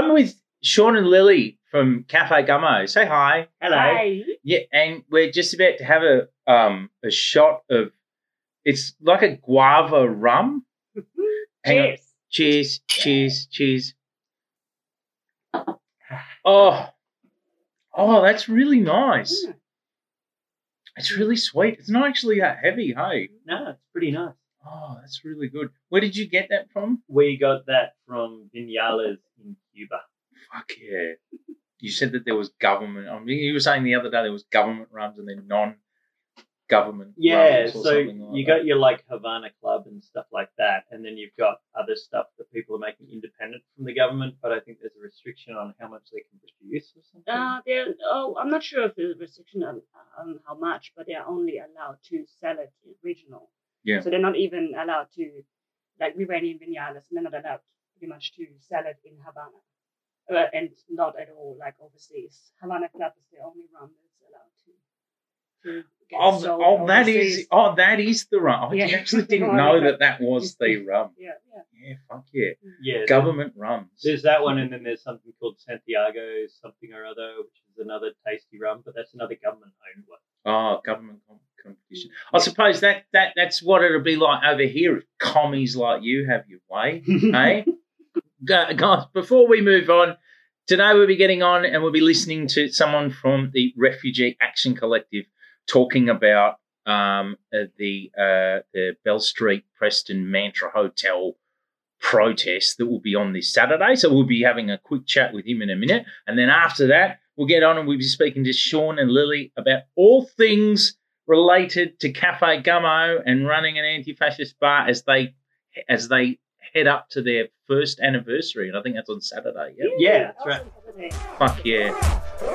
I'm with Sean and Lily from Cafe Gummo. Say hi. Hello. Hi. Yeah, and we're just about to have a um a shot of it's like a guava rum. Hang on. Cheers. Cheers, cheers, cheers. Oh, oh, that's really nice. Mm. It's really sweet. It's not actually that heavy, hey. No, it's pretty nice. Oh, that's really good. Where did you get that from? We got that from Vinales in Cuba. Fuck yeah. You said that there was government. I mean, you were saying the other day there was government rums and then non-government. Yeah, rums or so something like you that. got your like Havana Club and stuff like that, and then you've got other stuff that people are making independent from the government, but I think there's a restriction on how much they can produce or something. Uh, they're, oh, I'm not sure if there's a restriction on, on how much, but they're only allowed to sell it regional. Yeah. So they're not even allowed to, like we went in Vinales, and they're not allowed pretty much to sell it in Havana. Uh, and not at all like overseas. Havana Club is the only rum that's allowed to, to get Oh, sold oh, that overseas. is oh, that is the rum. I Yeah. actually didn't know that that was the rum. Yeah, yeah. Yeah, fuck yeah. Mm. yeah, Government rums. there's that one, and then there's something called Santiago something or other, which is another tasty rum, but that's another government owned one. Oh, government com- competition. Mm. I suppose that, that that's what it'll be like over here if commies like you have your way. hey? Eh? Gu- Guys, before we move on, today we'll be getting on and we'll be listening to someone from the Refugee Action Collective talking about um, uh, the uh, the Bell Street Preston Mantra Hotel protest that will be on this Saturday. So we'll be having a quick chat with him in a minute. And then after that, we'll get on and we'll be speaking to Sean and Lily about all things related to Cafe Gummo and running an anti-fascist bar as they as they head up to their first anniversary. And I think that's on Saturday. Yeah. Yeah, that's right. Awesome. Fuck yeah.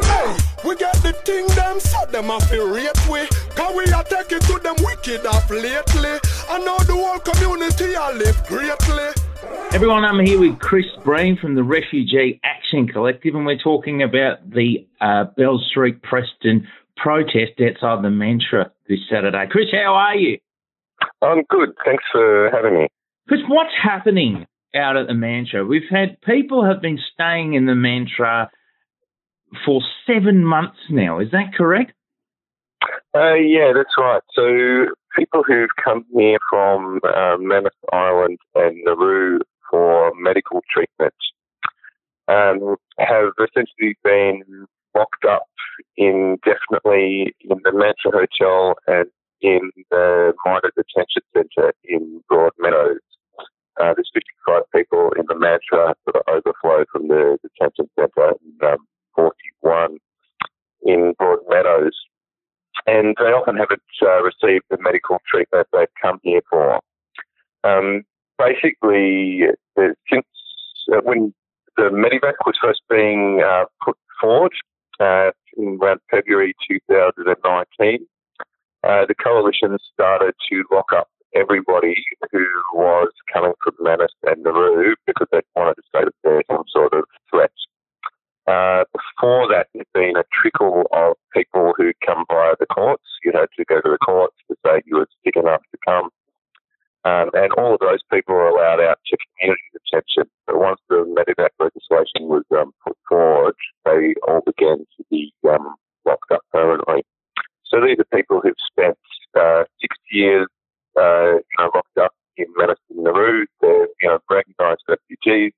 Hey, we got the thing them so them a feel rate we Cause we a take it to them wicked off lately I know the whole community a live greatly Everyone, I'm here with Chris Breen from the Refugee Action Collective, and we're talking about the uh, Bell Street Preston protest outside the Mantra this Saturday. Chris, how are you? I'm good. Thanks for having me. Chris, what's happening out at the Mantra? We've had people have been staying in the Mantra for seven months now. Is that correct? Uh, yeah, that's right. So people who've come here from uh, Manus Island and Nauru for medical treatment um, have essentially been locked up indefinitely in the Mantra Hotel and in the minor detention centre in Broadmeadows. Uh, there's 55 people in the Mantra that are overflow from the detention centre and um, 41 in Broadmeadows and they often haven't uh, received the medical treatment they've come here for. Um, basically, uh, since when the Medevac was first being uh, put forward uh, in around February 2019, uh, the coalition started to lock up everybody who was coming from Manus and Nauru because they wanted to say that there's some sort of threat. Uh, before that, there's been a trickle of people who'd come via the courts. You had to go to the courts to say you were sick enough to come. Um, and all of those people were allowed out to community detention. But once the Medevac legislation was um, put forward, they all began to be um, locked up permanently. So these are people who've spent uh, six years uh, you know, locked up in Manus Nauru. They're you know, recognised refugees.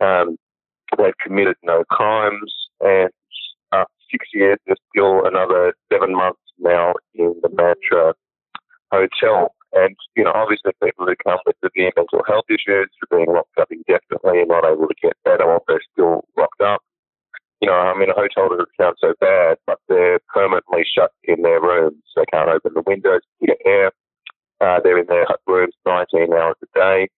Um, they've committed no crimes, and after six years, there's still another seven months now in the Mantra Hotel. And, you know, obviously people who come with severe mental health issues are being locked up indefinitely and not able to get better or they're still locked up. You know, I mean, a hotel doesn't sound so bad, but they're permanently shut in their rooms. They can't open the windows to get air. Uh, they're in their rooms 19 hours a day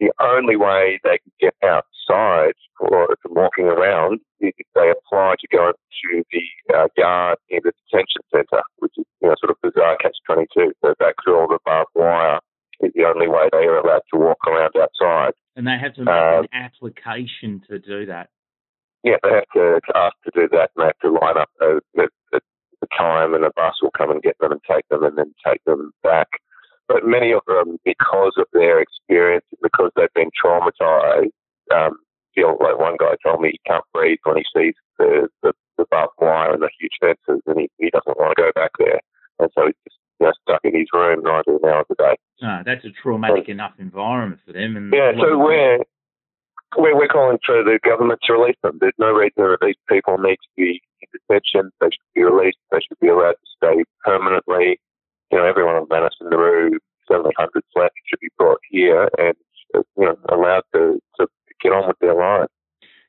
the only way they can get outside or from walking around is if they apply to go to the uh, yard in the detention centre, which is you know sort of bizarre catch twenty two. So back through all the barbed wire is the only way they are allowed to walk around outside. And they have to make Um, an application to do that. Yeah, they have to, to ask to do that, and they have to line up a, a, a, a time, and a bus will come and get them and take them, and then take them back. But many of them, because of their experience, because they've been traumatized, um, feel like one guy told me he can't breathe when he sees the, the, the barbed wire and the huge fences, and he, he doesn't want to go back there. And so he's just you know, stuck in his room 19 hours a day. No, that's a traumatic enough environment for them. And Yeah, so we're, we're, we're calling for the government to release them. There's no reason that these people need to be in detention. They should be released. They should be allowed to stay permanently. You know, everyone on Manus and Nauru, 700 left, should be brought here and, uh, you know, allowed to, to get on with their lives.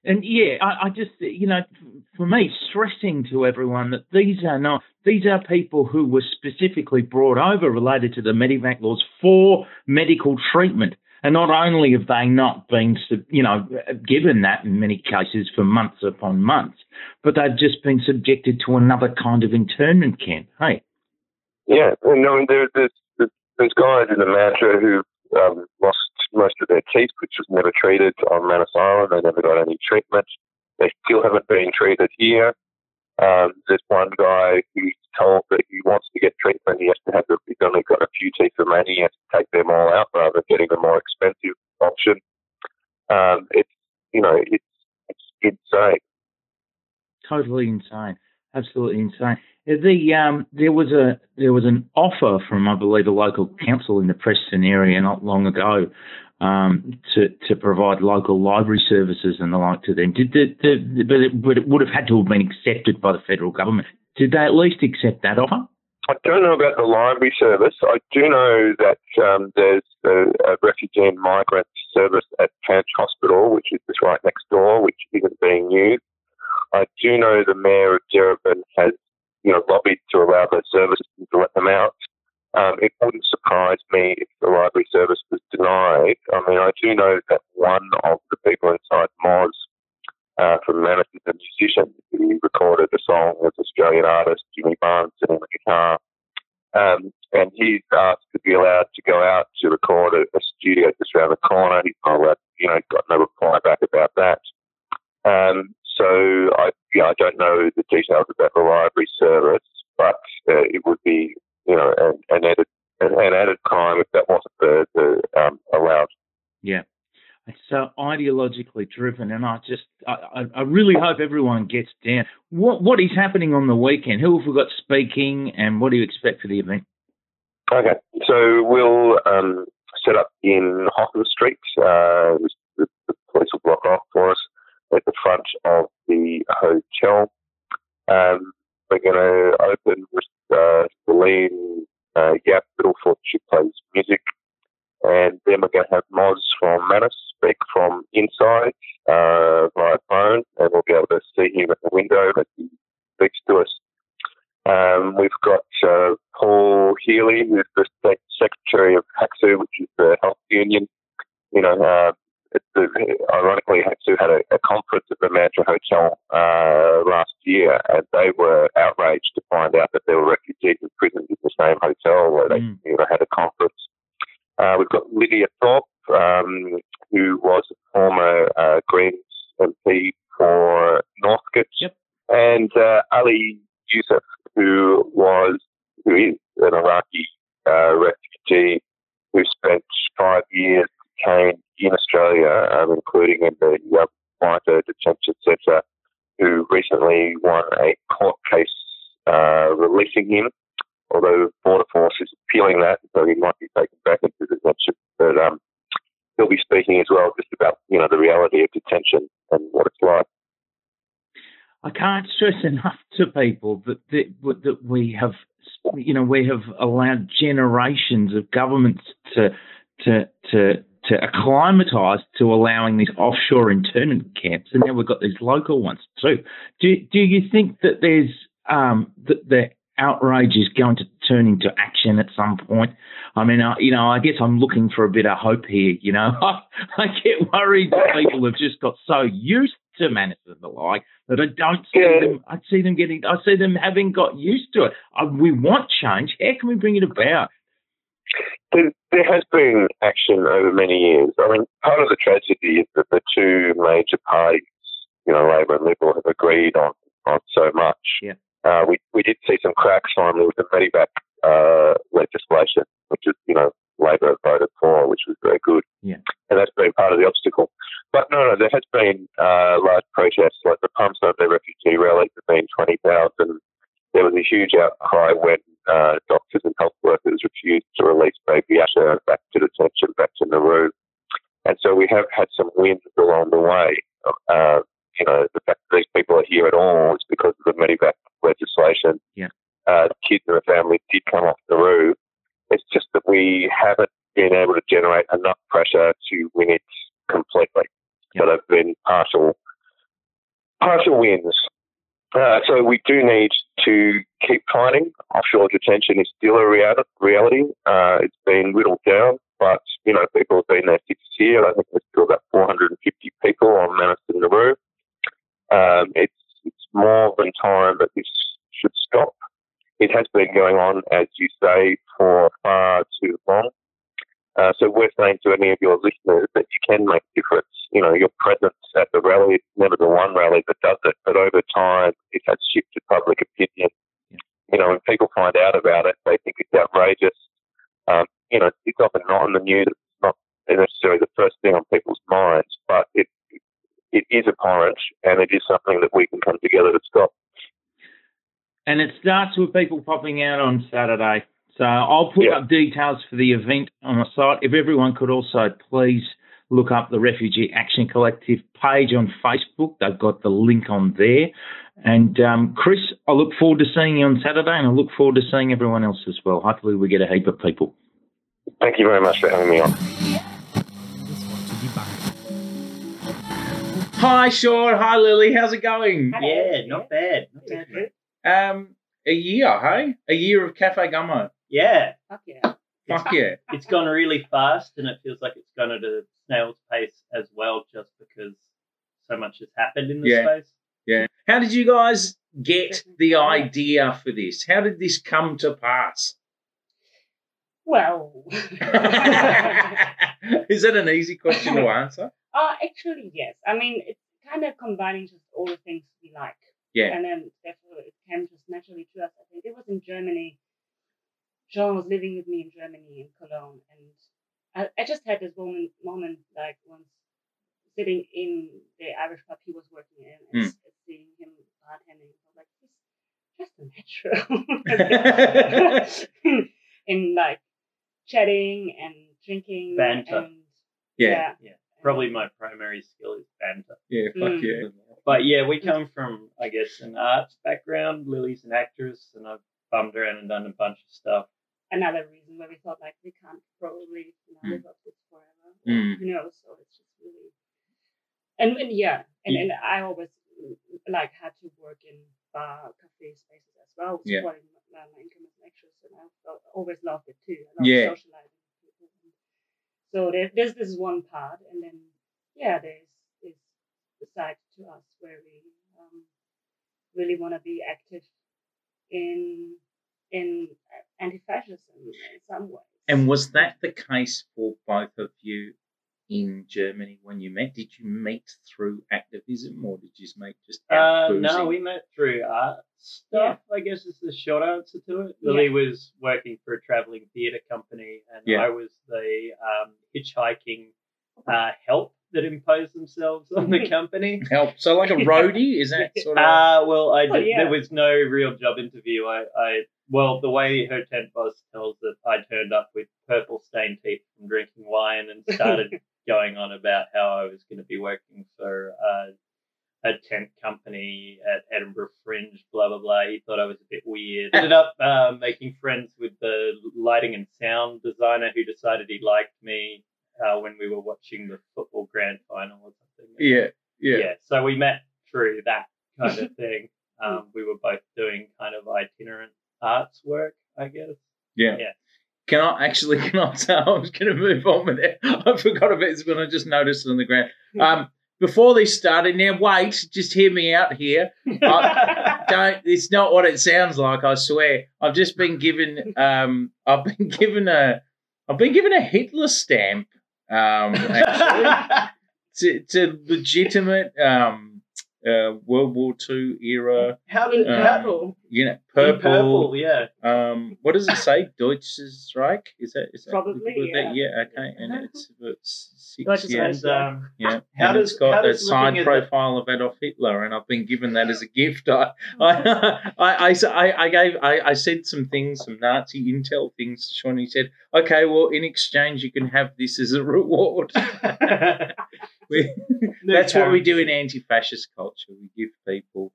And yeah, I, I just you know, for me, stressing to everyone that these are not these are people who were specifically brought over related to the Medevac laws for medical treatment. And not only have they not been, you know, given that in many cases for months upon months, but they've just been subjected to another kind of internment camp. Hey. Yeah, and I mean, there, there's, there's guys in the mantra who um, lost most of their teeth, which was never treated on Manus Island. They never got any treatment. They still haven't been treated here. Um, there's one guy who's told that he wants to get treatment. He has to have, he's only got a few teeth remaining. He has to take them all out rather than getting a more expensive option. Um, it's, you know, it's, it's insane. Totally insane. Absolutely insane. The um, there was a there was an offer from I believe a local council in the Preston area not long ago um, to to provide local library services and the like to them. Did the, the, but, it, but it would have had to have been accepted by the federal government. Did they at least accept that offer? I don't know about the library service. I do know that um, there's a, a, refugee and migrant service at Panch Hospital, which is just right next door, which isn't being used. I do know the mayor of Darebin has, you know, lobbied to allow those services to let them out. Um, it wouldn't surprise me if the library service was denied. I mean, I do know that one of the people inside Moz uh, from Manus is a musician who recorded a song with Australian artist Jimmy Barnes sitting the guitar. Um, and he's asked to be allowed to go out to record a, a studio just around the corner. He's not allowed, you know, got no reply back about that. Um, so I, yeah, I don't know the details about the library service, but uh, it would be you know, an, an added an, an added crime if that wasn't the, the um, allowed. Yeah. It's so ideologically driven, and I just, I, I really hope everyone gets down. What what is happening on the weekend? Who have we got speaking, and what do you expect for the event? Okay, so we'll um, set up in Hoffman Street. Uh, the, the, police will block off for us at the front of the hotel. Um, we're going to open with uh, Celine uh, Yap Middlefoot. She plays music. And then we're going to have Moz from Manus speak from inside uh, via phone, and we'll be able to see him at the window as he speaks to us. Um, we've got uh, Paul Healy, who's the Secretary of HACSU, which is the health union. You know, uh, ironically, HACSU had a, a, conference at the Mantra Hotel uh, last year, and they were outraged to find out that there were refugees imprisoned in the same hotel where they mm. you know, had a conference. Uh, we've got Lydia Thorpe, um, who was a former uh, Greens MP for Northcote, yep. and uh, Ali Yusuf, who was who is an Iraqi uh, refugee who spent five years detained in Australia, um, including in the uh, White Detention Centre, who recently won a court case uh, releasing him. Although Border Force is appealing that, so he might be taken back into detention. But um, he'll be speaking as well just about you know the reality of detention and what it's like. I can't stress enough to people that, that that we have, you know, we have allowed generations of governments to to to to acclimatise to allowing these offshore internment camps, and now we've got these local ones too. Do do you think that there's um, that the outrage is going to turn into action at some point? I mean, uh, you know, I guess I'm looking for a bit of hope here. You know, I, I get worried that people have just got so used to Manus and the like that I don't see yeah. them. I see them getting. I see them having got used to it. Uh, we want change. How can we bring it about? There, there, has been action over many years. I mean, part of the tragedy is that the two major parties, you know, Labor and Liberal, have agreed on, on so much. Yeah. Uh, we, we did see some cracks finally with the Medevac uh, legislation, which is, you know, Labor voted for, which was very good. Yeah. And that's been part of the obstacle. but no, no, there has been uh, large protests, like the Palm Sunday refugee rallies have been 20,000. There was a huge outcry when uh, doctors and health workers refused to release baby Asha back to detention, back to Nauru. And so we have had some wins along the way. Uh, you know, the fact that these people are here at all is because of the Medevac legislation. Yeah. Uh, kids and the family did come off Nauru. It's just that we haven't been able to generate enough pressure to win it completely. Yeah. So they've been partial, partial wins. Uh, so we do need to keep fighting. Offshore detention is still a reality. Uh, it's been whittled down, but you know people have been there six years. I think there's still about 450 people on Manus and Nauru. Um, it's it's more than time that this should stop. It has been going on, as you say, for far too long. Uh, so we're saying to any of your listeners that you can make a difference. You know, your presence at the rally is never the one rally that does it, but over time it has shifted public opinion. You know, when people find out about it, they think it's outrageous. Um, you know, it's often not in the news. It's not necessarily the first thing on people's minds, but it it is abhorrent, and it is something that we can come together to stop. And it starts with people popping out on Saturday. So I'll put Yeah. up details for the event on the site. If everyone could also please look up the Refugee Action Collective page on Facebook, they've got the link on there. And um, Chris, I look forward to seeing you on Saturday, and I look forward to seeing everyone else as well. Hopefully, we get a heap of people. Thank you very much for having me on. Hi, Sean. Hi, Lily. How's it going? Yeah, not bad. Not bad. Um, a year, hey? A year of Cafe Gummo. Yeah, Fuck yeah. Fuck yeah. it's gone really fast, and it feels like it's gone at a snail's pace as well, just because so much has happened in this Yeah. space. Yeah. How did you guys get the idea for this? How did this come to pass? Well, Is that an easy question to answer? uh, actually, yes. I mean, it's kind of combining just all the things we like. Yeah. And then therefore it came just naturally to us. I think it was in Germany. Sean was living with me in Germany in Cologne, and I, I just had this moment, moment like once sitting in the Irish pub he was working in and s- seeing him bartending. I was like, he's just a natural. in like chatting and drinking Banter. and Yeah. Yeah, probably my primary skill is banter. Yeah, fuck Mm. yeah. But yeah, we come from, I guess, an arts background. Lily's an actress, and I've bummed around and done a bunch of stuff. Another reason where we thought like we can't probably you know, Mm. live up this forever. Mm. You know, so it's just really and, and yeah, and, Yeah. and I always mm, like had to work in bar cafe spaces as well, Yeah. supporting my, my income as an actress, and I felt, always loved it too. I love Yeah. socializing with people. So there, there's this one part, and then yeah, there's this the side to us where we um, really want to be active in in anti-fascism in some ways. And was that the case for both of you in Germany when you met? Did you meet through activism or did you just meet just Uh, no, we met through art stuff. I guess is the short answer to it. Lily was working for a traveling theatre company, and Yeah. I was the um, hitchhiking uh, help that imposed themselves on the company. help. So like a roadie, is that sort of? Uh, well, I Well, did, yeah. there was no real job interview. I, I, well, the way her tent boss tells it, I turned up with purple stained teeth from drinking wine and started going on about how I was going to be working for uh, a tent company at Edinburgh Fringe, blah blah blah. He thought I was a bit weird. Ended up uh, making friends with the lighting and sound designer who decided he liked me uh, when we were watching the football grand final or something. yeah, yeah, yeah. So we met through that kind of thing. Um, we were both doing kind of itinerant arts work, I guess. yeah. Yeah. Can I actually? Can I say I was going to move on with it? I forgot about this when I just noticed it on the ground. Um, before this started, now wait, just hear me out here. Don't. It's not what it sounds like. I swear. I've just been given. Um, I've been given a. I've been given a Hitler stamp. Um, actually, to, to legitimate um, uh, World War Two era. How did Um, how, purple. You know, in purple. purple? Yeah. Um, what does it say? Deutsches Reich? Is that is that Probably, was that- yeah. yeah. Okay, and it's about six. Deutsches yeah, And um, yeah. How and does- it's got how a does looking side at the- profile of Adolf Hitler, and I've been given that as a gift. I I I, I, I gave I, I said some things, some Nazi intel things to Sean. He said, "Okay, well, in exchange, you can have this as a reward." We- New That's what we do in anti-fascist culture. We give people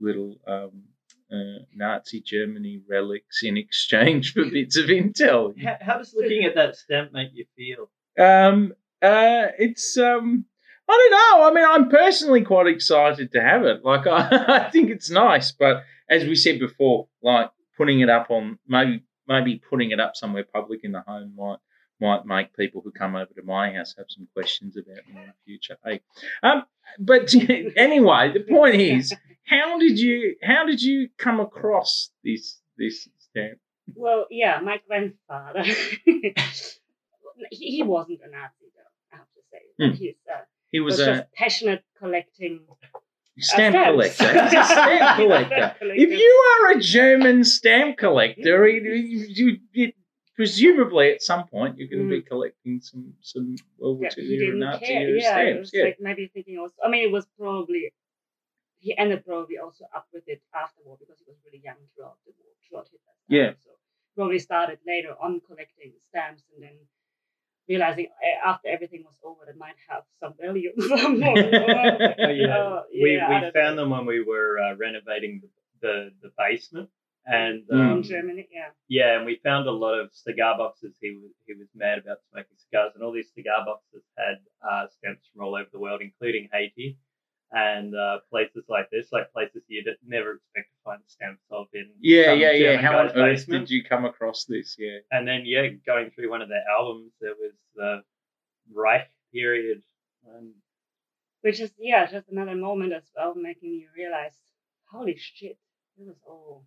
little um, uh, Nazi Germany relics in exchange for bits of intel. How, how does looking at that stamp make you feel? Um, uh, it's um, I don't know. I mean, I'm personally quite excited to have it. Like, I, I think it's nice, but as we said before, like putting it up on maybe maybe putting it up somewhere public in the home might might make people who come over to my house have some questions about me in the future. Hey, um, but anyway, the point is, how did you how did you come across this this stamp? Well, yeah, my grandfather. he, he wasn't a Nazi, though. I have to say, Hmm. he's uh, He was, was a just passionate collecting. stamp stamps. collector. He's a stamp collector. If you are a German stamp collector, you, you, you, presumably at some point you're going to be collecting some some World War Mm. II era Nazi care. era Yeah, stamps. was Yeah, like maybe thinking also. I mean, it was probably he ended probably also up with it after war because he was really young throughout the war, throughout Hitler's. Yeah. So probably started later on collecting stamps and then realizing uh, after everything was over that might have some value. Oh, yeah. Uh, we yeah, we found know. them when we were uh, renovating the, the, the basement. And um, in Germany. Yeah. yeah, and we found a lot of cigar boxes. He was he was mad about smoking cigars, and all these cigar boxes had uh, stamps from all over the world, including Haiti and uh, places like this, like places you'd never expect to find stamps of in yeah, some yeah, yeah. How on earth basement. did you come across this? Yeah, And then yeah, going through one of their albums, there was the Reich period. And Which is yeah, just another moment as well, making you realize, holy shit, it was all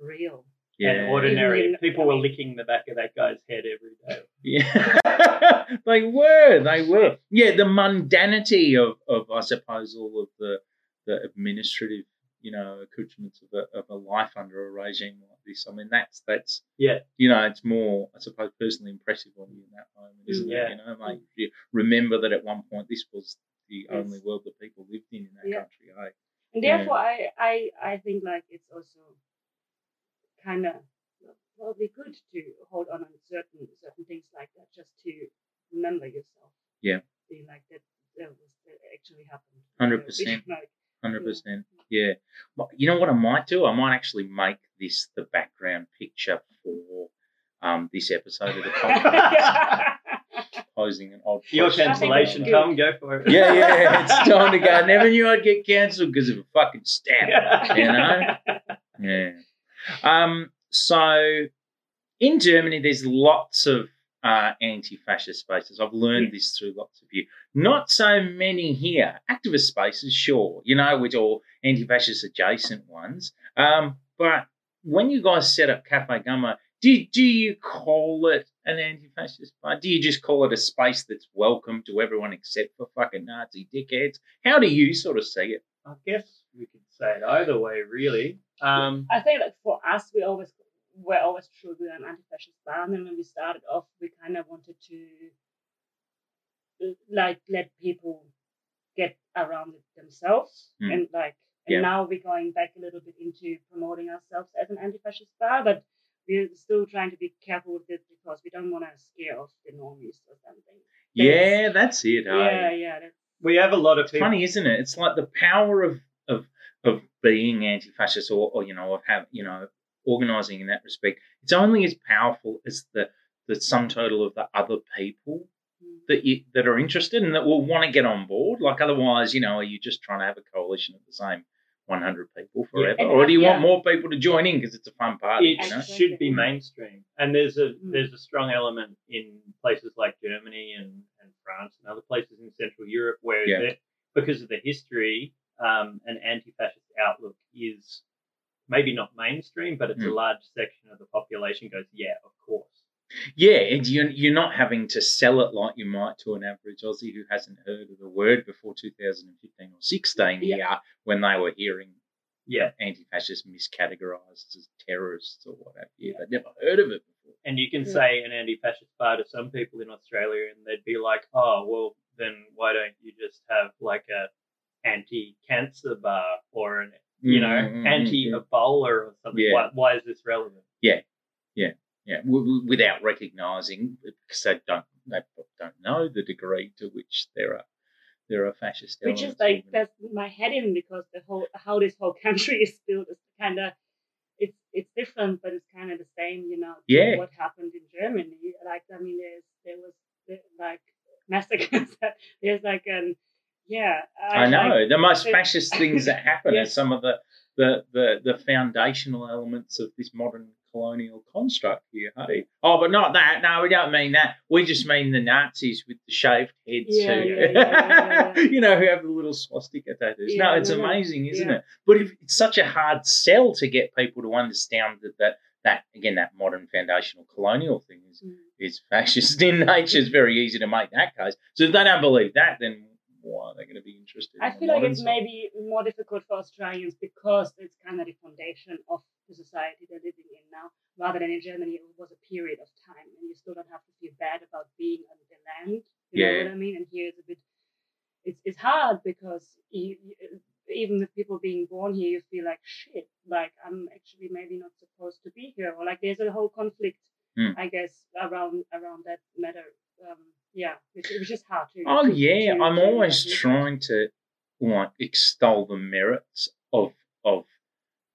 real. Yeah, and ordinary Even- people were licking the back of that guy's head every day. Yeah, they were. They were. Yeah, the mundanity of, of I suppose, all of the the administrative, you know, accoutrements of a, of a life under a regime like this. I mean, that's that's Yeah. you know, it's more, I suppose, personally impressive on you in that moment, isn't Yeah. it? You know, like you remember that at one point this was the Yes. only world that people lived in in that Yeah. country. Eh? And Yeah. therefore, I, I, I think like it's also kind of probably good to hold on on certain certain things like that, just to remember yourself. Yeah. Be like that. That was that actually happened. 100%. Hundred percent. Yeah. But You know what I might do? I might actually make this the background picture for um, this episode of the podcast, posing an odd Your cancellation. Tom, go for it. Yeah, yeah, it's time to go. I never knew I'd get cancelled because of a fucking stamp. You know? Yeah. Um, so in Germany, there's lots of uh, anti-fascist spaces. I've learned this through lots of you. Not so many here. Activist spaces, sure, you know, which are anti-fascist adjacent ones. Um, but when you guys set up Cafe Gummo, do, do you call it an anti-fascist space? Do you just call it a space that's welcome to everyone except for fucking Nazi dickheads? How do you sort of see it? I guess we could say it either way, really. Um, I think like for us, we always we're always true to an anti-fascist bar, and when we started off, we kind of wanted to like let people get around it themselves, Hmm. and like and Yeah. now we're going back a little bit into promoting ourselves as an anti-fascist bar, but we're still trying to be careful with it because we don't want to scare off the normies or something. Yeah, that's it. Yeah, hey? yeah, that's, we have a lot of It's people. funny, isn't it? It's like the power of of of being anti-fascist, or, or you know, of have you know, organizing in that respect. It's only as powerful as the the sum total of the other people that you that are interested and that will want to get on board. Like otherwise, you know, are you just trying to have a coalition of the same 100 people forever, And or do you yeah. want more people to join in because it's a fun party? It You know? should be mainstream, and there's a Mm. there's a strong element in places like Germany and, and France and other places in Central Europe where Yeah. because of the history, um, an anti-fascist outlook is maybe not mainstream, but it's a Mm. large section of the population goes, yeah, of course. Yeah, and you're, you're not having to sell it like you might to an average Aussie who hasn't heard of the word before 2015 or 16 Yeah. here when they were hearing Yeah. anti-fascists miscategorised as terrorists or whatever. have. Yeah. They'd never heard of it before. And you can Yeah. say an anti-fascist bar to some people in Australia, and they'd be like, "Oh, well, then why don't you just have like a anti-cancer bar or an you know Mm, mm, mm, anti-Ebola or something? Yeah. Why, why is this relevant? yeah, w- w- without recognising because they don't they don't know the degree to which there are there are fascist which is like within that's my head in because the whole how this whole country is built is kind of it's it's different but it's kind of the same you know Yeah. what happened in germany like i mean there's there was the, like massacres there's like an yeah I know like, the most fascist things that happen Yeah. are some of the, the the the foundational elements of this modern colonial construct here. Hey, oh, but not that. No, we don't mean that. We just mean the Nazis with the shaved heads, Yeah, who, yeah, you know, who have the little swastika tattoos. no, it's amazing, isn't it? But if, it's such a hard sell to get people to understand that that that again that modern foundational colonial thing is Mm. is fascist in nature. It's very easy to make that case. So if they don't believe that, then why are they going to be interested? I in feel like it's side? maybe more difficult for Australians because it's kind of the foundation of the society they're living in now, rather than in Germany, it was a period of time, and you still don't have to feel bad about being on the land. You Yeah. know what I mean? And here it's a bit, it's it's hard because you, you, even with people being born here, you feel like shit, like I'm actually maybe not supposed to be here, or like there's a whole conflict, Hmm. I guess, around around that matter. Um, yeah, it was just hard to. Oh yeah, to- I'm to always with. trying to like extol the merits of of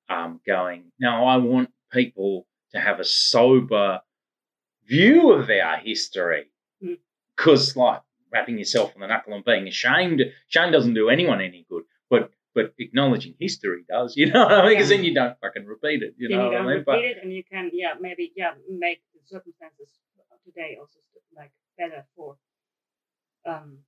um, going. Now I want people to have a sober view of our history, Mm. because like wrapping yourself on the knuckle and being ashamed, shame doesn't do anyone any good. But but acknowledging history does, you know what I mean? Because then you don't fucking repeat it, you then know you what I don't mean? repeat But it, and you can, yeah, maybe, yeah, make the circumstances today also like better for, um,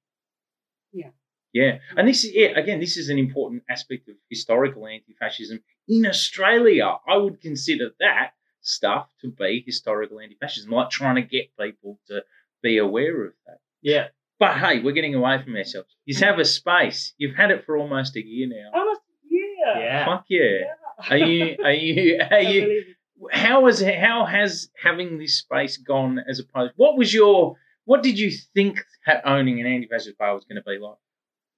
Yeah, Yeah. and this is yeah, again, this is an important aspect of historical anti-fascism in Australia. I would consider that stuff to be historical anti-fascism, like trying to get people to be aware of that. Yeah. But hey, we're getting away from ourselves. You have a space. You've had it for almost a year now. almost yeah, Yeah. Fuck yeah. yeah. Are you? Are you? Are you? believe. How has how has having this space gone as opposed? What was your? What did you think owning an anti-fascist bar was going to be like?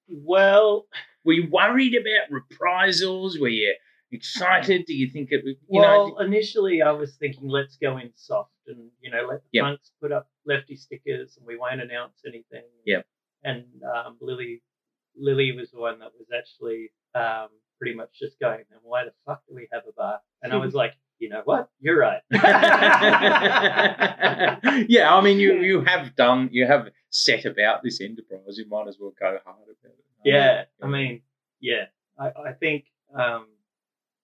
Well, Were you worried about reprisals? Were you excited? Do you think it? would- You well, know, initially I was thinking, let's go in soft and you know let the Yep. punks put up lefty stickers and we won't announce anything. Yep. And um, Lily, Lily was the one that was actually um, pretty much just going, "Then why the fuck do we have a bar?" And I was like, you know what? You're right. yeah, I mean, you you have done, you have set about this enterprise. You might as well go hard about it. Yeah, I mean, yeah, I, I think um,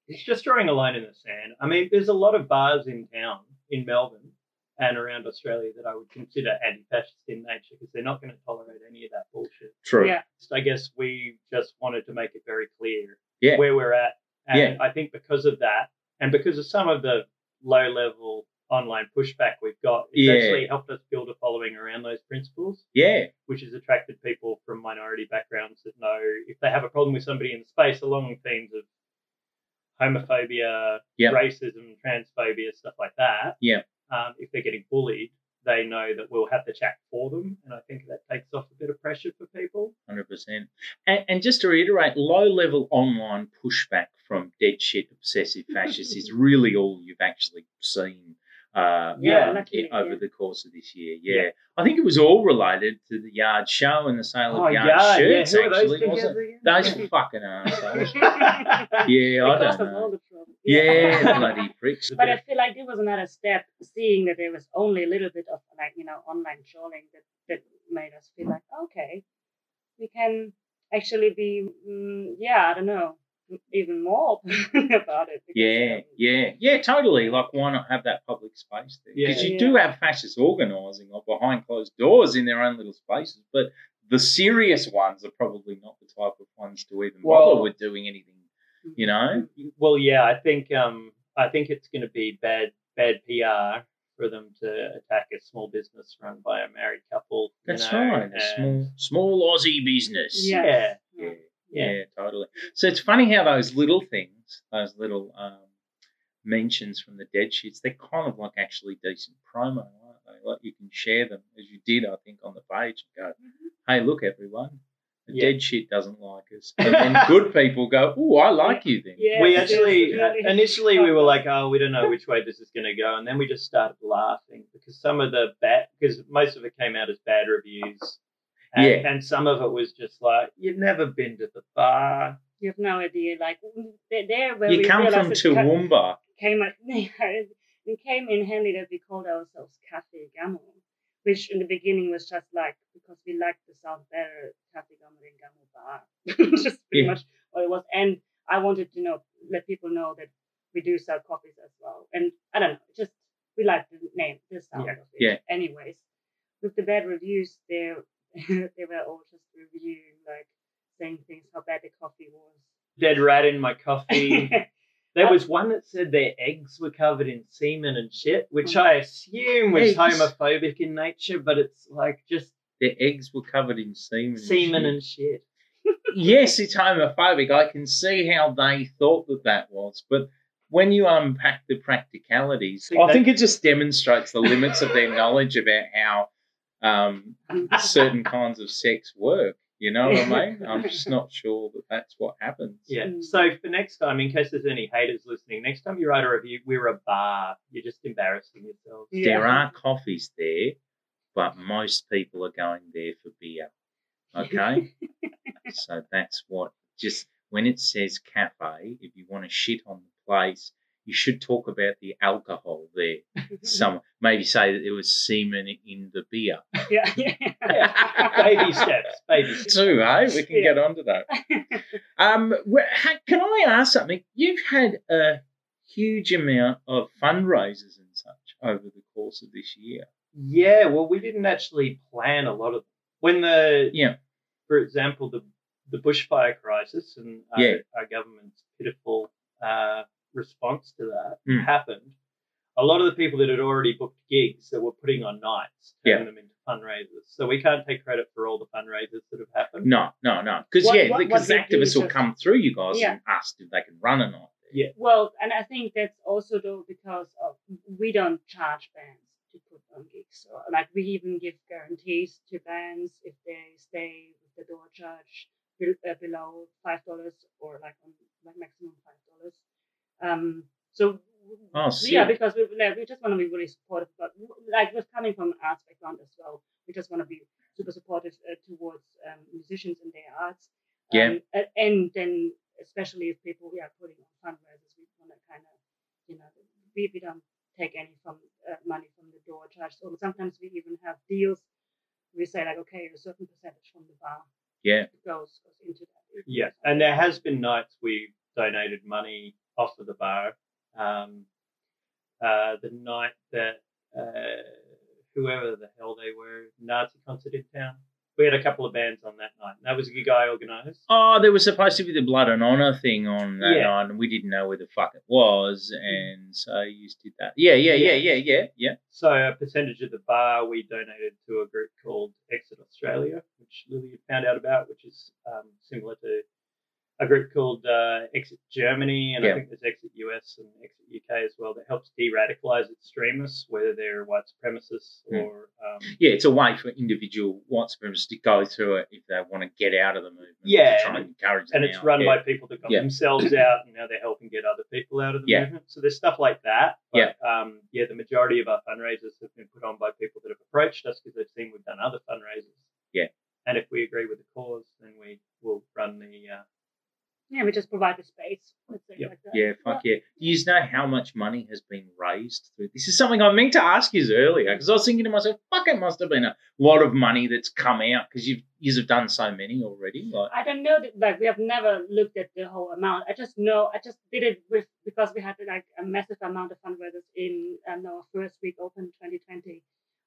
it's just drawing a line in the sand. I mean, there's a lot of bars in town in Melbourne and around Australia that I would consider anti-fascist in nature because they're not going to tolerate any of that bullshit. true. Yeah, So I guess we just wanted to make it very clear Yeah. where we're at, and Yeah. I think because of that, and because of some of the low-level online pushback we've got, it's Yeah. actually helped us build a following around those principles Yeah, which has attracted people from minority backgrounds that know if they have a problem with somebody in space along themes of homophobia, Yep. racism, transphobia, stuff like that. Yep. Um, if they're getting bullied, they know that we'll have the chat for them, and I think that takes off a bit of pressure for people. hundred percent. And, and just to reiterate, low-level online pushback from dead shit obsessive fascists is really all you've actually seen. Uh, Yeah, um, luckily, over yeah. the course of this year, yeah. Yeah. I think it was all related to the yard show and the sale of Oh, yard yeah, shirts. yeah. Are those actually, wasn't it? Those fucking assholes. yeah, Yeah, I don't know. All. Yeah, bloody pricks. But I feel like it was another step, seeing that there was only a little bit of like you know online trolling that that made us feel like okay, we can actually be mm, yeah I don't know even more about it. because, Yeah, um, yeah, yeah, totally. Like, why not have that public space there? Because Yeah. you do have fascists organising like behind closed doors in their own little spaces, but the serious ones are probably not the type of ones to even Well- bother with doing anything. You know? Well, yeah, I think um, I think it's going to be bad bad PR for them to attack a small business run by a married couple. you That's know, right. A small, small Aussie business. Yes. Yeah. Yeah, Yeah. yeah, totally. So it's funny how those little things, those little um, mentions from the dead sheets, they're kind of like actually decent promo, aren't they? Like you can share them as you did, I think, on the page and go, hey, look, everyone, the Yeah. dead shit doesn't like us. And then good people go, oh, I like you then. Yeah. we actually uh, initially we were like, oh, we don't know which way this is going to go, and then we just started laughing because some of the bad, because most of it came out as bad reviews, and, Yeah. and some of it was just like, you've never been to the bar, You have no idea. Like there, there where You we come from realized it Toowoomba. came at it came in handy that we called ourselves Cafe Gummo, which in the beginning was just like because we liked the sound better, Cafe Gummo than just pretty Yeah. much what it was. And I wanted to know let people know that we do sell coffees as well. And I don't know, just we like the name, the sound Yeah. of it. Yeah. Anyways, with the bad reviews, they they were all just reviewing like saying things how bad the coffee was. dead rat in my coffee. There was one that said their eggs were covered in semen and shit, which I assume was Eggs? homophobic in nature, but it's like just Their eggs were covered in semen. and semen shit. and shit. yes, it's homophobic. I can see how they thought that that was, but when you unpack the practicalities, I think it just demonstrates the limits of their knowledge about how um, certain kinds of sex work. You know what I mean? I'm just not sure that that's what happens. Yeah. Mm. So for next time, in case there's any haters listening, next time you write a review, we're a bar. You're just embarrassing yourselves. There are coffees there, but most people are going there for beer. Okay? so that's what just when it says cafe, if you want to shit on the place, you should talk about the alcohol there. Some maybe say that there was semen in the beer. yeah. Yeah. Baby steps. Baby steps. Too, eh? We can Yeah. get onto that. Um, can I ask something? You've had a huge amount of fundraisers and such over the course of this year. Yeah. Well, we didn't actually plan a lot of when the Yeah. for example, the the bushfire crisis and our, Yeah. our government's pitiful uh, response to that Mm. happened. A lot of the people that had already booked gigs that were putting on nights turned Yeah. them into fundraisers. So we can't take credit for all the fundraisers that have happened. No, no, no. Because yeah, because what they do activists will come through you guys Yeah. and ask if they can run a night. Yeah. Well, and I think that's also though because of, we don't charge bands to put on gigs. So like we even give guarantees to bands if they stay with the door charge uh, below five dollars or like on like maximum five dollars. Um. So Oh, yeah, because we like, we just want to be really supportive. But like with coming from an arts background as well, we just want to be super supportive uh, towards um, musicians and their arts. Yeah. Um, a- and then especially if people we are putting on fundraisers, we want to kind of, you know, we, we don't take any from uh, money from the door charge. So sometimes we even have deals. We say like, okay, a certain percentage from the bar Yeah. goes goes into that. Yeah, and there has been nights we've donated money off of the bar. Um, uh, the night that uh, whoever the hell they were, Nazi concert in town, we had a couple of bands on that night. And that was a gig I organised. Oh, there was supposed to be the blood and honor thing on that Yeah. night, and we didn't know where the fuck it was, and so you just did that. Yeah, yeah, yeah, yeah, yeah, yeah. So a percentage of the bar we donated to a group called Exit Australia, which Lily had found out about, which is um, similar to a group called uh, Exit Germany, and Yeah. I think there's Exit US and Exit UK as well that helps de-radicalize extremists, whether they're white supremacists Mm. or um, Yeah, it's a way for individual white supremacists to go through it if they want to get out of the movement. Yeah, to try and encourage them and it's out. run yeah. by people that got Yeah. themselves out, and now they're helping get other people out of the Yeah. movement. So there's stuff like that. But, Um, yeah, the majority of our fundraisers have been put on by people that have approached us because they've seen we've done other fundraisers. Yeah. And if we agree with the cause, then we will run the. Uh, Yeah, we just provide the space. Yep. like that. Yeah, fuck yeah. Do you know how much money has been raised through this? Is something I meant to ask you earlier because I was thinking to myself, fuck, it must have been a lot of money that's come out because you've you have done so many already. Like, I don't know that like we have never looked at the whole amount. I just know I just did it with because we had like a massive amount of fundraisers in um, our first week open 2020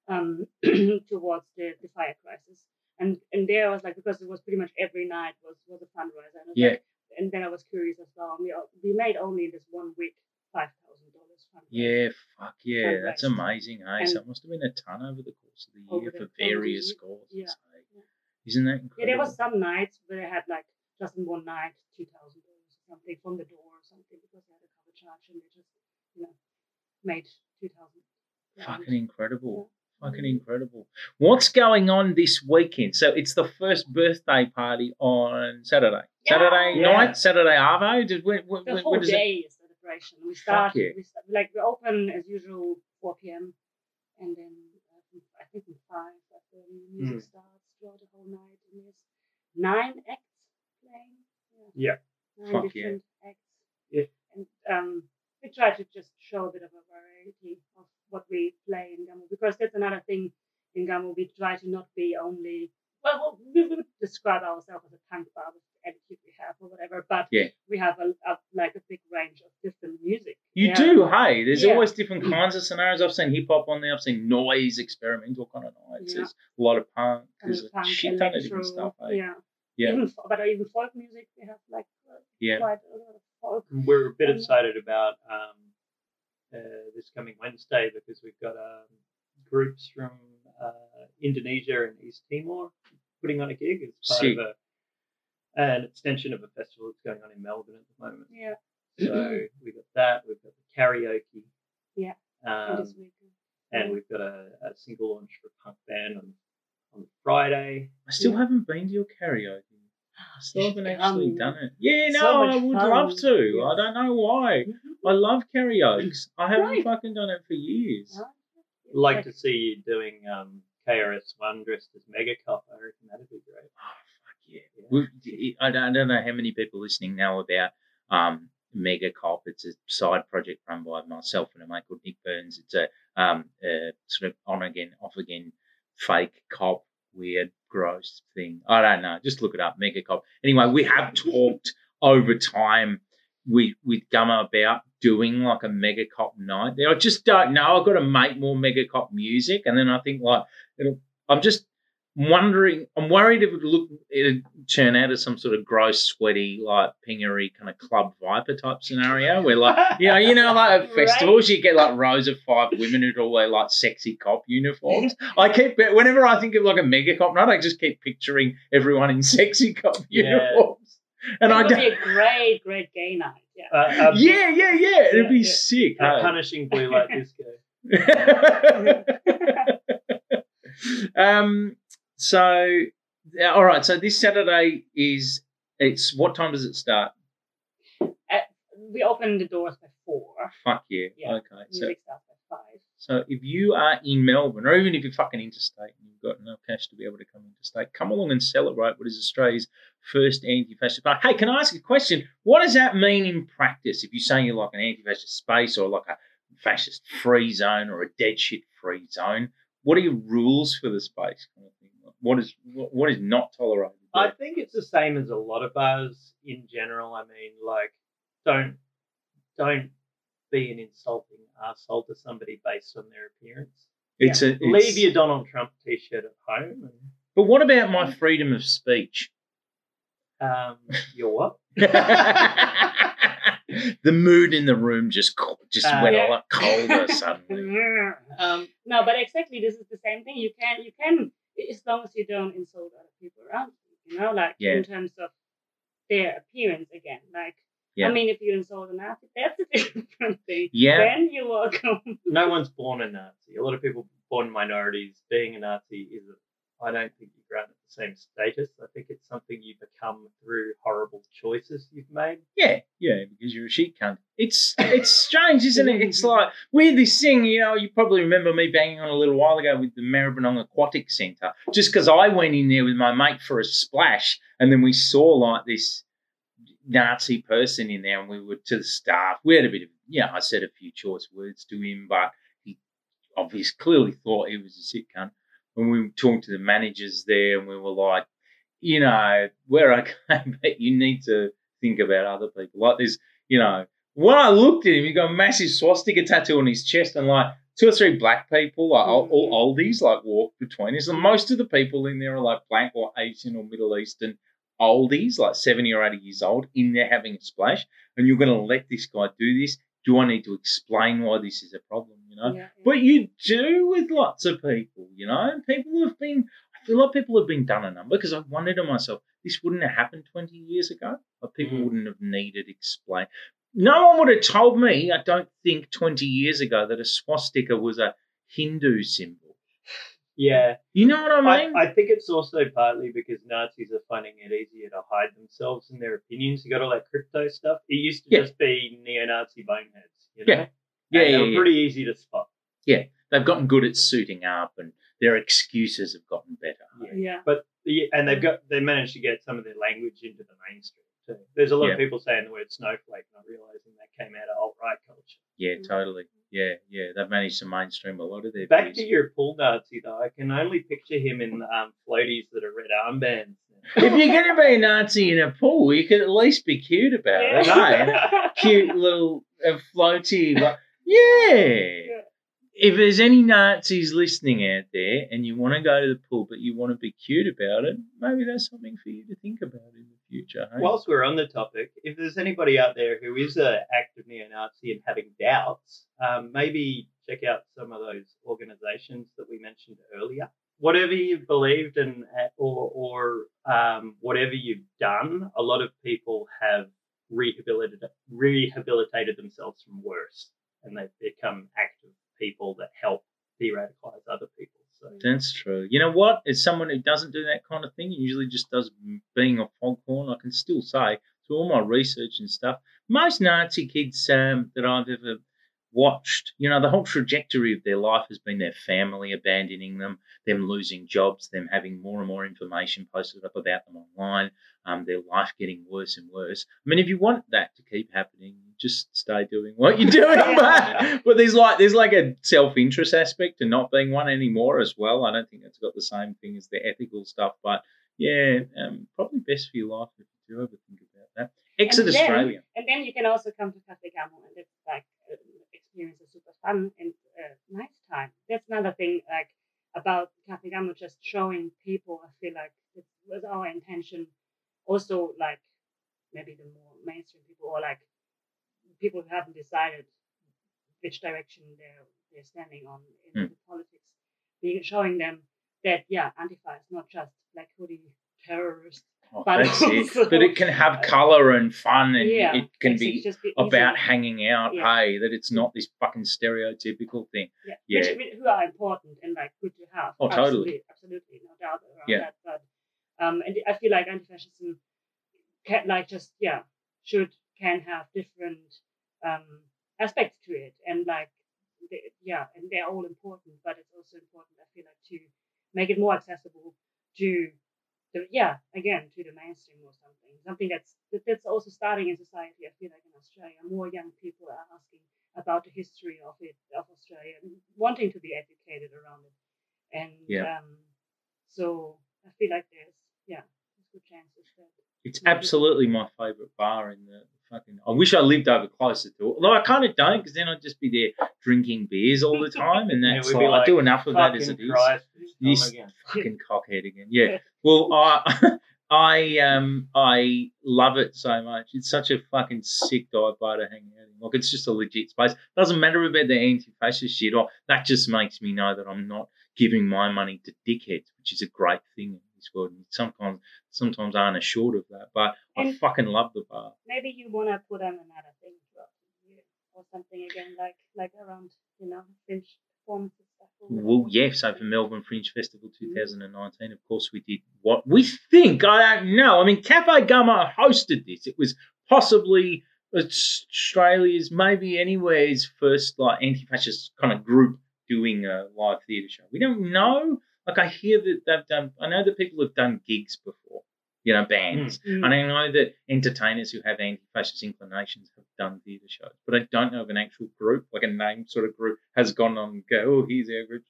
um, towards the, the fire crisis. And and there I was like because it was pretty much every night was was a fundraiser. And Yeah. like- and then I was curious as well. We uh, we made only this one week five thousand dollars Yeah, fuck yeah, Fundraised. that's amazing, hey. And- so it must have been a ton over the course of the year for various causes. yeah, hey. yeah. Isn't that incredible? Yeah, there was some nights where they had like just in one night two thousand dollars or something from the door or something because they had a cover charge and they just you know made two thousand. Fucking incredible. Fucking incredible. What's going on this weekend? So it's the first birthday party on Saturday. Yeah. Saturday Yeah. night, Saturday Arvo. Did when, when, The when, whole does day is celebration. We start, yeah. we start like we open as usual four p.m. and then uh, I think from five five thirty music Mm. starts throughout the whole night and there's nine acts playing. Yeah. Nine Fuck yeah. different acts. Yeah. And um, we try to just show a bit of a variety of what we play in Gummo because that's another thing in Gummo. We try to not be only well, we would describe ourselves as a punk bar with the attitude we have or whatever, but Yeah. we have a, a like a big range of different music. You Yeah. do, hey. There's Yeah. always different kinds of scenarios. I've seen hip hop on there. I've seen noise, experimental kind of nights. Yeah. There's a lot of punk. And There's a punk, shit ton of different stuff. Hey. Yeah. Yeah. Even, fo- but even folk music, we have like uh, Yeah. quite a lot of folk. We're a bit Um, excited about um, uh, this coming Wednesday because we've got um, groups from uh, Indonesia and East Timor putting on a gig as part Sick. of a, an extension of a festival that's going on in Melbourne at the moment. Yeah. So we've got that. We've got the karaoke. Yeah. Um, and we've got a, a single launch for a punk band on on Friday. I still Yeah. haven't been to your karaoke. I still haven't actually Um, done it. Yeah, no, so I would fun. love to. Yeah. I don't know why. Mhm. I love karaoke. I haven't Right. fucking done it for years. Huh? Like Like- to see you doing um, KRS One dressed as Mega Cop. I reckon that'd be great. Oh, fuck yeah. Yeah. I don't, I don't know how many people listening know about um, Mega Cop. It's a side project run by myself and a mate called Nick Burns. It's a um, uh, sort of on again, off again, fake cop, weird, gross thing. I don't know. Just look it up, Mega Cop. Anyway, we have talked over time with with Gummo about doing like a Mega Cop night. I just don't know. I've got to make more Mega Cop music, and then I think like it'll. I'm just wondering. I'm worried it would look it'd turn out as some sort of gross, sweaty, like pingery kind of club viper type scenario where like you know, you know, like at Right. festivals, you get like rows of five women who'd all wear like sexy cop uniforms. I keep whenever I think of like a mega cop night, I just keep picturing everyone in sexy cop Yeah. uniforms, and it I would don't. be a great, great gay night. Yeah. Uh, um, Yeah, yeah, yeah. It'd Yeah, be yeah. sick. a hey? punishing blue light disco. um. So, all right. So this Saturday is it's what time does it start? we open the doors by four. Fuck yeah. Yeah. Okay. So starts by five. So if you are in Melbourne, or even if you're fucking interstate and you've got enough cash to be able to come interstate, come along and celebrate what is Australia's first anti-fascist party. Hey, can I ask a question? What does that mean in practice? If you're saying you're like an anti-fascist space or like a fascist-free zone or a dead shit-free zone, what are your rules for the space? Kind of thing? What is what, is not tolerated? I think it's the same as a lot of bars in general. I mean, like, don't don't be an insulting asshole to somebody based on their appearance. it's a it's, Leave your Donald Trump T-shirt at home. But what about my freedom of speech? And, um, your what? the mood in the room just just Uh, went Yeah. a lot colder suddenly. Um, No, but exactly this is the same thing. You can you can as long as you don't insult other people around you, you know, like Yeah. in terms of their appearance again. Like Yeah. I mean if you insult a Nazi, that's a different thing. Yeah. Then you're welcome. no one's born a Nazi. A lot of people born minorities. Being a Nazi is, a, I don't think you grant it the same status. I think it's something you become through horrible choices you've made. Yeah, yeah, because you're a shit cunt. It's it's strange, isn't it? It's like we're this thing, you know. You probably remember me banging on a little while ago with the Maribyrnong Aquatic Centre, just because I went in there with my mate for a splash, and then we saw like this Nazi person in there, and we were to the staff. We had a bit of, yeah, I said a few choice words to him, but he obviously clearly thought he was a sick cunt. When we talked to the managers there, and we were like, you know, we're okay, but you need to think about other people. Like this, you know, when I looked at him, he got a massive swastika tattoo on his chest, and like two or three black people, like all, all mm-hmm. oldies, like walked between us. And most of the people in there are like black or Asian or Middle Eastern oldies, like 70 or 80 years old, in there having a splash. And you're going to let this guy do this? do I need to explain why this is a problem? You know, yeah, but you do with lots of people. You know, people have been. I feel like people have been done a number because I wondered to myself, this wouldn't have happened twenty years ago. Like people Mm. wouldn't have needed explain. No one would have told me. I don't think twenty years ago that a swastika was a Hindu symbol. Yeah, You know what I mean? I, I think it's also partly because Nazis are finding it easier to hide themselves and their opinions. You got all that crypto stuff. It used to Yeah. just be neo-Nazi boneheads. You know? Yeah. Yeah, And yeah, they were yeah. pretty easy to spot. Yeah, they've gotten good at suiting up, and their excuses have gotten better. yeah. But the, and they've got they managed to get some of their language into the mainstream too. There's a lot Yeah. of people saying the word snowflake, not realizing that came out of alt right culture. Yeah, Mm. totally. Yeah, yeah. They've managed to mainstream a lot of their Back views. to your pool Nazi though, I can only picture him in um, floaties that are red armbands. if you're going to be a Nazi in a pool, you can at least be cute about it. eh? Cute little uh, floaty. Like, yeah. If there's any Nazis listening out there and you want to go to the pool but you want to be cute about it, maybe that's something for you to think about in the future. Hey? Whilst we're on the topic, if there's anybody out there who is a active neo-Nazi and having doubts, um, maybe check out some of those organisations that we mentioned earlier. Whatever you've believed and or or um, whatever you've done, a lot of people have rehabilitated rehabilitated themselves from worse, and they've become active people that help de-radicalize other people. So That's true. You know what? As someone who doesn't do that kind of thing, usually just does being a foghorn, I can still say through all my research and stuff, most Nazi kids um, that I've ever watched, you know, the whole trajectory of their life has been their family abandoning them, them losing jobs, them having more and more information posted up about them online, um, their life getting worse and worse. I mean, if you want that to keep happening, just stay doing what you're doing. but, but there's like there's like a self-interest aspect to not being one anymore as well. I don't think it's got the same thing as the ethical stuff, but yeah, um, probably best for your life if you do ever think about that. Exit And then- Australia. And then you can also come to Cafe Gummo and it's like experience a super fun and uh, nice time. That's another thing like about Cafe Gummo just showing people. I feel like it was our intention. Also, like maybe the more mainstream people or like people who haven't decided which direction they're they're standing on in Hmm. the politics, being showing them that yeah, Antifa is not just black hoodie terrorists. Oh, but also- But it can have colour and fun, and yeah, it can be just be about hanging out. Yeah. Hey, that it's not this fucking stereotypical thing. yeah, Yeah. Which, which- who are important and like good to have. Oh, totally. Absolutely, absolutely, no doubt around Yeah. that. But um, and I feel like anti-fascism can like just yeah should can have different um aspects to it and like they, yeah and they're all important, but it's also important I feel like to make it more accessible to the yeah again to the mainstream or something something that's that- that's also starting in society. I feel like in Australia more young people are asking about the history of it of Australia, wanting to be educated around it, and Yeah. um, so I feel like there's yeah, there's good chances that It's absolutely my favourite bar in the fucking. I wish I lived over closer to it. Although I kind of don't, because then I'd just be there drinking beers all the time, and Yeah, that's we'd like, I do enough of that as it is. This fucking cockhead again. Yeah. Well, I I um I love it so much. It's such a fucking sick dive bar to hang out in. Like it's just a legit space. Doesn't matter about the anti-fascist shit. Or that just makes me know that I'm not giving my money to dickheads, which is a great thing And sometimes sometimes aren't assured of that, but I fucking love the bar. maybe you wanna put on another thing throughout the year or something again, like like around you know fringe performances stuff. or whatever. Well, yeah, so for Melbourne Fringe Festival mm-hmm. 2019, of course, we did what we think. I don't know. I mean, Cafe Gummo hosted this. It was possibly Australia's, maybe anywhere's first like anti-fascist kind of group doing a live theatre show. We don't know. Like I hear that they've done. I know that people have done gigs before. You know, bands. Mm. And I know that entertainers who have anti-fascist inclinations have done theatre shows, but I don't know of an actual group, like a name sort of group, has gone on and go, oh, here's our group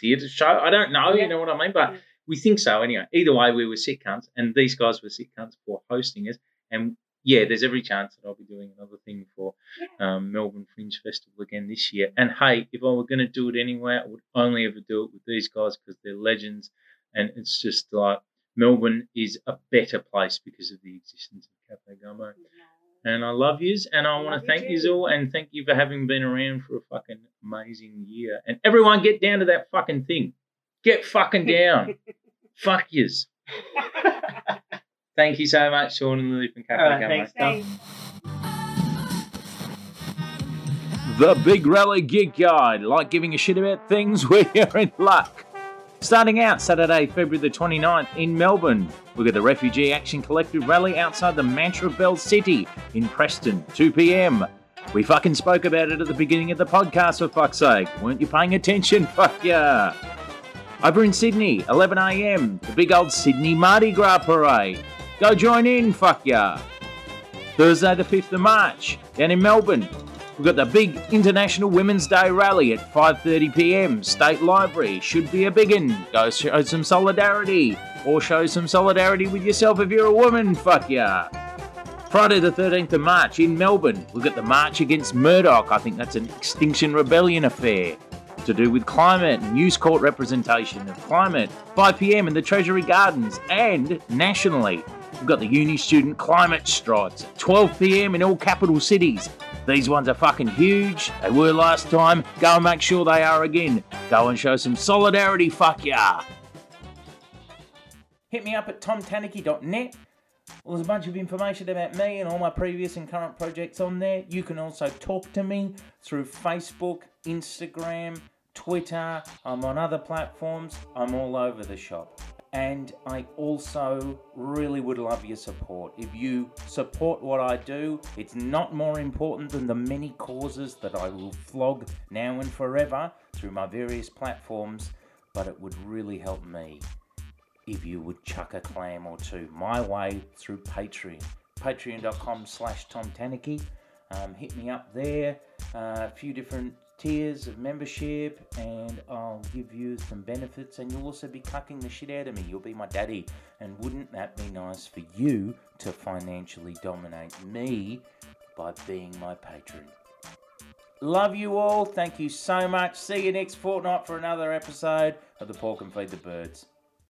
theatre show. I don't know, Yeah. you know what I mean? But Yeah. we think so anyway. Either way, we were sick cunts, and these guys were sick cunts for hosting us. And yeah, there's every chance that I'll be doing another thing for um, Melbourne Fringe Festival again this year. And hey, if I were going to do it anyway, I would only ever do it with these guys because they're legends. And it's just like Melbourne is a better place because of the existence of Cafe Gummo. And I love yous, and I want to thank yous all, and thank you for having been around for a fucking amazing year. And everyone, get down to that fucking thing. Get fucking down. Fuck yous. Thank you so much, Sean and Lilly from Cafe All right, Gummo. thanks, Thanks. The Big Rally Gig Guide. Like giving a shit about things where you're in luck. Starting out Saturday, February the 29th in Melbourne. We've got the Refugee Action Collective rally outside the Mantra Bell City in Preston, 2 pm. We fucking spoke about it at the beginning of the podcast, for fuck's sake. Weren't you paying attention? Fuck yeah. Over in Sydney, 11am, the big old Sydney Mardi Gras Parade. Go join in, fuck yeah. Thursday the 5th of March, down in Melbourne, we've got the big International Women's Day rally at 5.30pm, State Library. Should be a big one. Go show some solidarity, or show some solidarity with yourself if you're a woman, fuck yeah. Friday the 13th of March in Melbourne, we've got the March Against Murdoch. I think that's an Extinction Rebellion affair to do with climate News Corp representation of climate. 5pm in the Treasury Gardens and nationally. We've got the uni student climate strikes at 12pm in all capital cities. These ones are fucking huge. They were last time. Go and make sure they are again. Go and show some solidarity, fuck yeah. Hit me up at tomtanuki.net. Well, there's a bunch of information about me and all my previous and current projects on there. You can also talk to me through Facebook, Instagram, Twitter. I'm on other platforms. I'm all over the shop. And I also really would love your support. If you support what I do, it's not more important than the many causes that I will flog now and forever through my various platforms, but it would really help me if you would chuck a clam or two my way through Patreon. Patreon.com slash Tom Tanuki. Um, hit me up there. Uh, a few different tiers of membership, and I'll give you some benefits, and you'll also be cucking the shit out of me. You'll be my daddy. And wouldn't that be nice for you to financially dominate me by being my patron? Love you all. Thank you so much. See you next fortnight for another episode of the Pork and Feed the Birds.